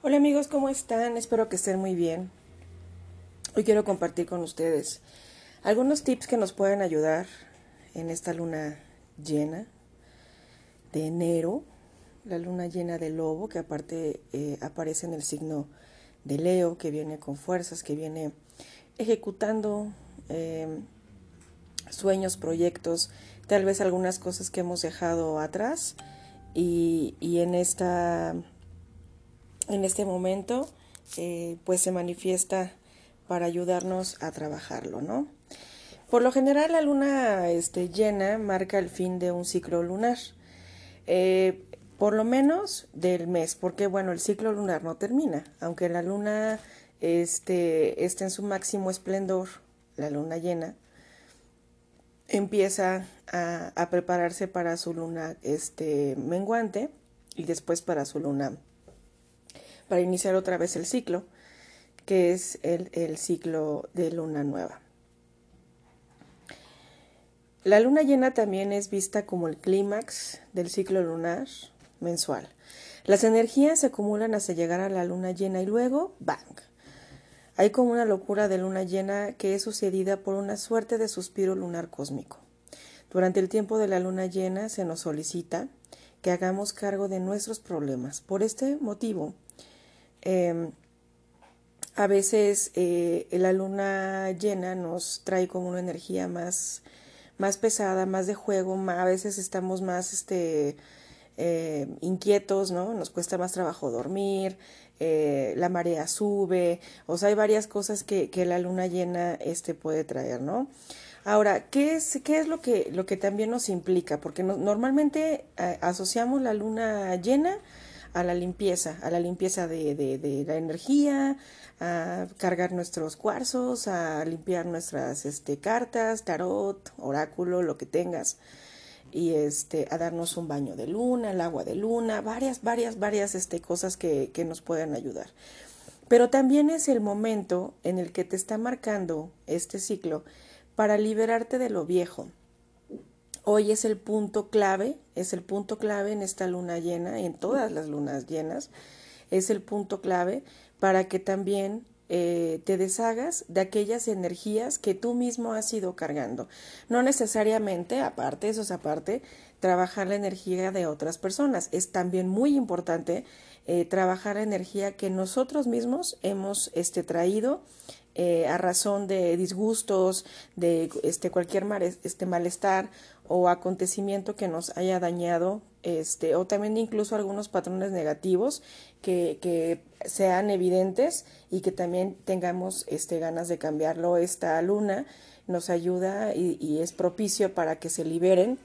Hola amigos, ¿cómo están? Espero que estén muy bien. Hoy quiero compartir con ustedes algunos tips que nos pueden ayudar en esta luna llena de enero, la luna llena de lobo, que aparte eh, aparece en el signo de Leo, que viene con fuerzas, que viene ejecutando em, sueños, proyectos, tal vez algunas cosas que hemos dejado atrás y, en esta en este momento eh, pues se manifiesta para ayudarnos a trabajarlo, ¿no? Por lo general la luna este, llena marca el fin de un ciclo lunar, eh, por lo menos del mes, porque bueno, el ciclo lunar no termina, aunque la luna este, esté en su máximo esplendor, la luna llena, empieza a, prepararse para su luna este, menguante y después para su luna, para iniciar otra vez el ciclo, que es el, ciclo de luna nueva. La luna llena también es vista como el clímax del ciclo lunar mensual. Las energías se acumulan hasta llegar a la luna llena y luego, ¡bang! Hay como una locura de luna llena que es sucedida por una suerte de suspiro lunar cósmico. Durante el tiempo de la luna llena se nos solicita que hagamos cargo de nuestros problemas. Por este motivo, em, a veces eh, la luna llena nos trae como una energía más, más pesada, más de juego, a veces estamos más este, eh, inquietos, ¿no? Nos cuesta más trabajo dormir, eh, la marea sube, o sea, hay varias cosas que, que, la luna llena este, puede traer, ¿no? Ahora, ¿qué es, qué es lo, que, lo que también nos implica? Porque normalmente eh, asociamos la luna llena a la limpieza, a la limpieza de, de, de, la energía, a cargar nuestros cuarzos, a limpiar nuestras este, cartas, tarot, oráculo, lo que tengas y este a darnos un baño de luna, el agua de luna, varias, varias, varias este, cosas que, que nos pueden ayudar. Pero también es el momento en el que te está marcando este ciclo para liberarte de lo viejo. Hoy es el punto clave, es el punto clave en esta luna llena, en todas las lunas llenas, es el punto clave para que también eh, te deshagas de aquellas energías que tú mismo has ido cargando. No necesariamente, aparte, eso es aparte, trabajar la energía de otras personas. Es también muy importante eh, trabajar la energía que nosotros mismos hemos este, traído eh, a razón de disgustos, de este, cualquier este, malestar o acontecimiento que nos haya dañado, este, o también incluso algunos patrones negativos que, que sean evidentes y que también tengamos este, ganas de cambiarlo. Esta luna nos ayuda y, es propicio para que se liberen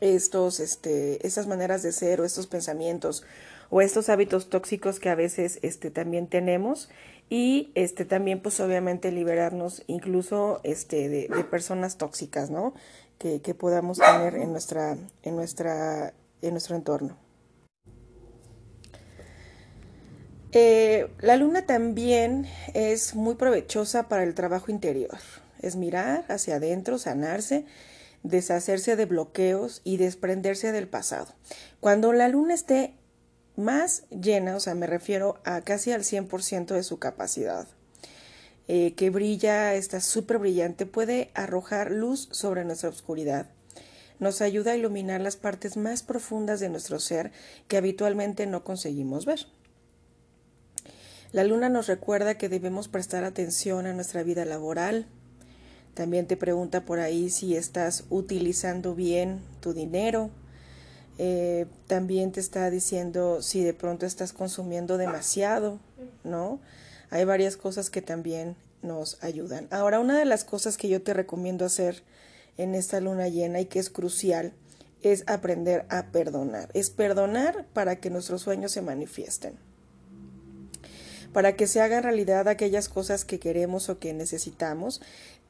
estos, este, estas maneras de ser o estos pensamientos o estos hábitos tóxicos que a veces este, también tenemos y este también pues obviamente liberarnos incluso este de, personas tóxicas no que, podamos tener en nuestra en nuestra en nuestro entorno. Eh, la luna también es muy provechosa para el trabajo interior. Es mirar hacia adentro sanarse deshacerse de bloqueos y desprenderse del pasado. Cuando la luna esté más llena, o sea, me refiero a casi al 100% de su capacidad, eh, que brilla, está súper brillante, puede arrojar luz sobre nuestra oscuridad. Nos ayuda a iluminar las partes más profundas de nuestro ser que habitualmente no conseguimos ver. La luna nos recuerda que debemos prestar atención a nuestra vida laboral. También te pregunta por ahí si estás utilizando bien tu dinero, eh, también te está diciendo si de pronto estás consumiendo demasiado, ¿no? Hay varias cosas que también nos ayudan. Ahora, una de las cosas que yo te recomiendo hacer en esta luna llena y que es crucial es aprender a perdonar. Es perdonar para que nuestros sueños se manifiesten. Para que se hagan realidad aquellas cosas que queremos o que necesitamos,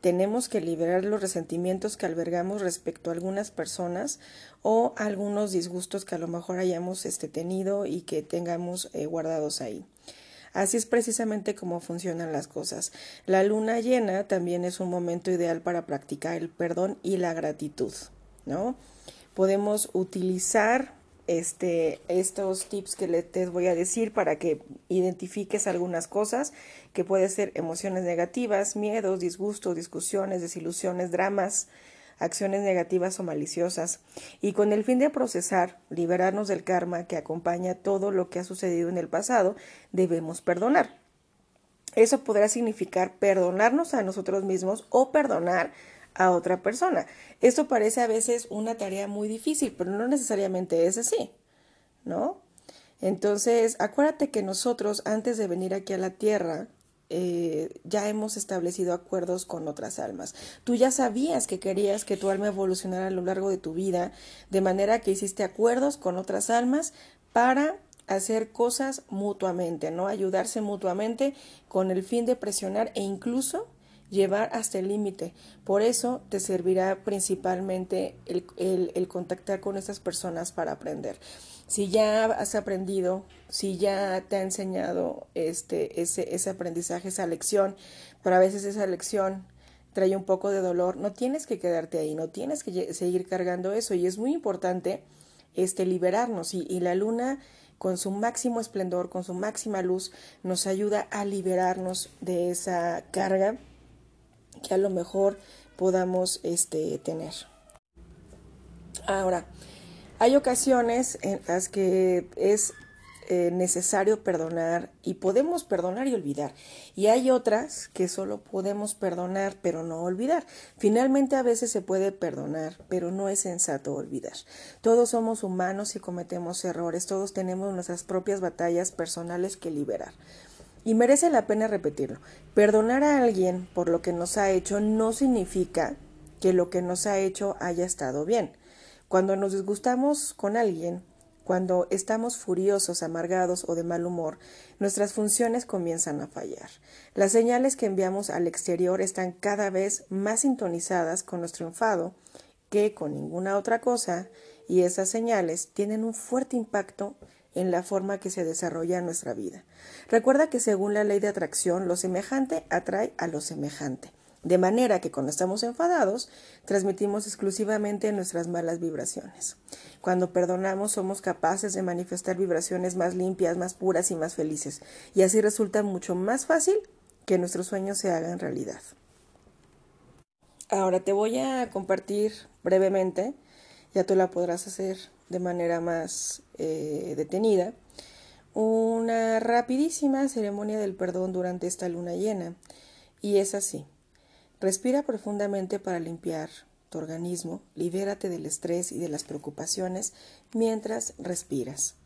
tenemos que liberar los resentimientos que albergamos respecto a algunas personas o algunos disgustos que a lo mejor hayamos este, tenido y que tengamos eh, guardados ahí. Así es precisamente como funcionan las cosas. La luna llena también es un momento ideal para practicar el perdón y la gratitud, ¿no? Podemos utilizar este, estos tips que le, te voy a decir para que identifiques algunas cosas que pueden ser emociones negativas, miedos, disgustos, discusiones, desilusiones, dramas, acciones negativas o maliciosas, y con el fin de procesar, liberarnos del karma que acompaña todo lo que ha sucedido en el pasado, debemos perdonar. Eso podrá significar perdonarnos a nosotros mismos o perdonar a otra persona. Esto parece a veces una tarea muy difícil, pero no necesariamente es así, ¿no? Entonces, acuérdate que nosotros, antes de venir aquí a la Tierra, eh, ya hemos establecido acuerdos con otras almas. Tú ya sabías que querías que tu alma evolucionara a lo largo de tu vida, de manera que hiciste acuerdos con otras almas para hacer cosas mutuamente, ¿no? Ayudarse mutuamente con el fin de presionar e incluso llevar hasta el límite. Por eso te servirá principalmente el, el, contactar con estas personas para aprender. Si ya has aprendido, si ya te ha enseñado este, ese, ese aprendizaje, esa lección, pero a veces esa lección trae un poco de dolor, no tienes que quedarte ahí, no tienes que seguir cargando eso y es muy importante este, liberarnos y, y la luna con su máximo esplendor, con su máxima luz, nos ayuda a liberarnos de esa carga que a lo mejor podamos este, tener. Ahora, hay ocasiones en las que es eh, necesario perdonar y podemos perdonar y olvidar. Y hay otras que solo podemos perdonar pero no olvidar. Finalmente a veces se puede perdonar, pero no es sensato olvidar. Todos somos humanos y cometemos errores, todos tenemos nuestras propias batallas personales que liberar. Y merece la pena repetirlo. Perdonar a alguien por lo que nos ha hecho no significa que lo que nos ha hecho haya estado bien. Cuando nos disgustamos con alguien, cuando estamos furiosos, amargados o de mal humor, nuestras funciones comienzan a fallar. Las señales que enviamos al exterior están cada vez más sintonizadas con nuestro enfado que con ninguna otra cosa, y esas señales tienen un fuerte impacto en la forma que se desarrolla nuestra vida. Recuerda que según la ley de atracción, lo semejante atrae a lo semejante. De manera que cuando estamos enfadados, transmitimos exclusivamente nuestras malas vibraciones. Cuando perdonamos, somos capaces de manifestar vibraciones más limpias, más puras y más felices. Y así resulta mucho más fácil que nuestros sueños se hagan realidad. Ahora te voy a compartir brevemente, ya tú la podrás hacer de manera más eh, detenida, una rapidísima ceremonia del perdón durante esta luna llena. Y es así. Respira profundamente para limpiar tu organismo, libérate del estrés y de las preocupaciones mientras respiras.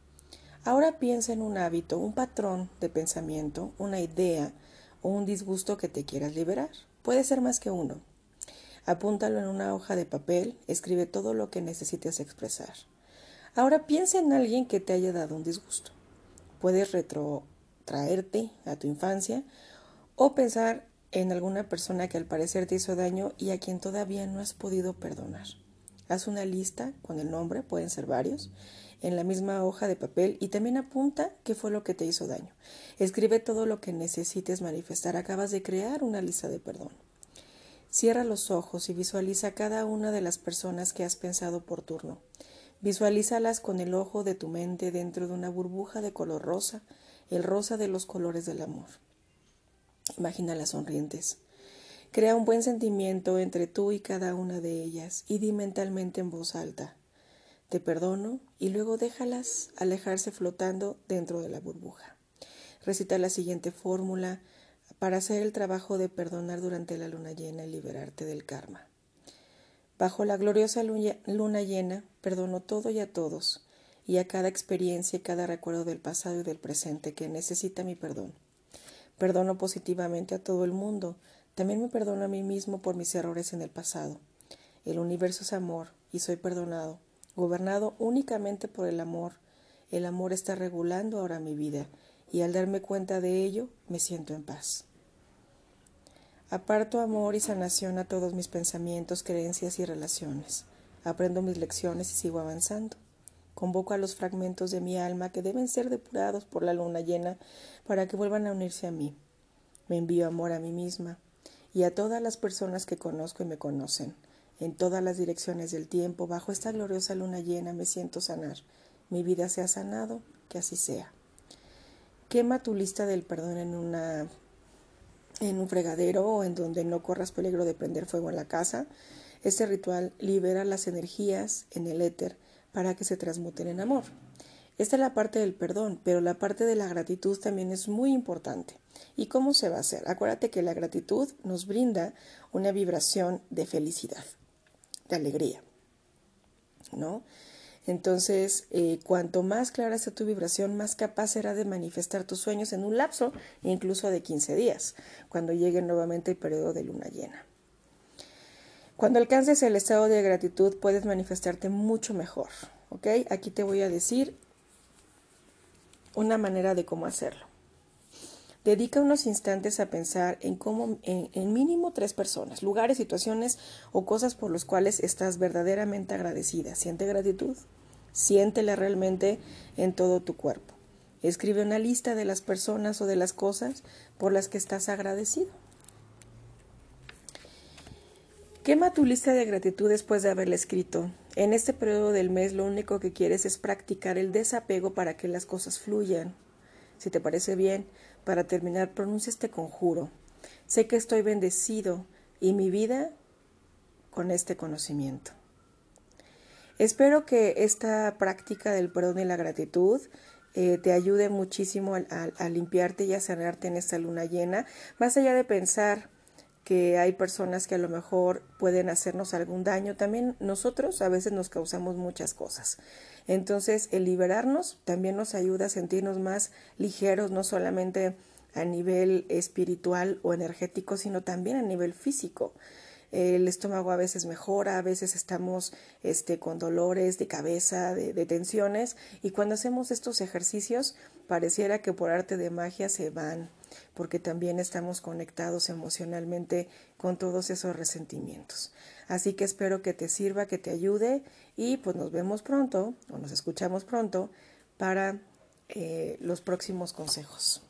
Ahora piensa en un hábito, un patrón de pensamiento, una idea o un disgusto que te quieras liberar. Puede ser más que uno. Apúntalo en una hoja de papel, escribe todo lo que necesites expresar. Ahora piensa en alguien que te haya dado un disgusto. Puedes retrotraerte a tu infancia o pensar en alguna persona que al parecer te hizo daño y a quien todavía no has podido perdonar. Haz una lista con el nombre, pueden ser varios, en la misma hoja de papel y también apunta qué fue lo que te hizo daño. Escribe todo lo que necesites manifestar. Acabas de crear una lista de perdón. Cierra los ojos y visualiza cada una de las personas que has pensado por turno. Visualízalas con el ojo de tu mente dentro de una burbuja de color rosa, el rosa de los colores del amor. Imagínalas sonrientes. Crea un buen sentimiento entre tú y cada una de ellas y di mentalmente en voz alta, te perdono y luego déjalas alejarse flotando dentro de la burbuja. Recita la siguiente fórmula para hacer el trabajo de perdonar durante la luna llena y liberarte del karma. Bajo la gloriosa luna llena, perdono todo y a todos, y a cada experiencia y cada recuerdo del pasado y del presente que necesita mi perdón. Perdono positivamente a todo el mundo, también me perdono a mí mismo por mis errores en el pasado. El universo es amor y soy perdonado, gobernado únicamente por el amor. El amor está regulando ahora mi vida y al darme cuenta de ello me siento en paz. Aparto amor y sanación a todos mis pensamientos, creencias y relaciones. Aprendo mis lecciones y sigo avanzando. Convoco a los fragmentos de mi alma que deben ser depurados por la luna llena para que vuelvan a unirse a mí. Me envío amor a mí misma y a todas las personas que conozco y me conocen. En todas las direcciones del tiempo, bajo esta gloriosa luna llena, me siento sanar, mi vida se ha sanado, que así sea. Quema tu lista del perdón en una en un fregadero o en donde no corras peligro de prender fuego en la casa. Este ritual libera las energías en el éter para que se transmuten en amor. Esta es la parte del perdón, pero la parte de la gratitud también es muy importante. ¿Y cómo se va a hacer? Acuérdate que la gratitud nos brinda una vibración de felicidad, de alegría, ¿no? Entonces, eh, cuanto más clara sea tu vibración, más capaz será de manifestar tus sueños en un lapso incluso de 15 días, cuando llegue nuevamente el periodo de luna llena. Cuando alcances el estado de gratitud, puedes manifestarte mucho mejor. Aquí te voy a decir una manera de cómo hacerlo. Dedica unos instantes a pensar en cómo, en, mínimo tres personas, lugares, situaciones o cosas por las cuales estás verdaderamente agradecida. Siente gratitud, siéntela realmente en todo tu cuerpo. Escribe una lista de las personas o de las cosas por las que estás agradecido. Quema tu lista de gratitud después de haberla escrito. En este periodo del mes lo único que quieres es practicar el desapego para que las cosas fluyan. Si te parece bien, para terminar pronuncia este conjuro. Sé que estoy bendecido y mi vida con este conocimiento. Espero que esta práctica del perdón y la gratitud eh, te ayude muchísimo a, limpiarte y a sanarte en esta luna llena, más allá de pensar que hay personas que a lo mejor pueden hacernos algún daño, también nosotros a veces nos causamos muchas cosas. Entonces, el liberarnos también nos ayuda a sentirnos más ligeros, no solamente a nivel espiritual o energético, sino también a nivel físico. El estómago a veces mejora, a veces estamos este, con dolores de cabeza, de, tensiones, y cuando hacemos estos ejercicios pareciera que por arte de magia se van porque también estamos conectados emocionalmente con todos esos resentimientos. Así que espero que te sirva, que te ayude y pues nos vemos pronto o nos escuchamos pronto para eh, los próximos consejos.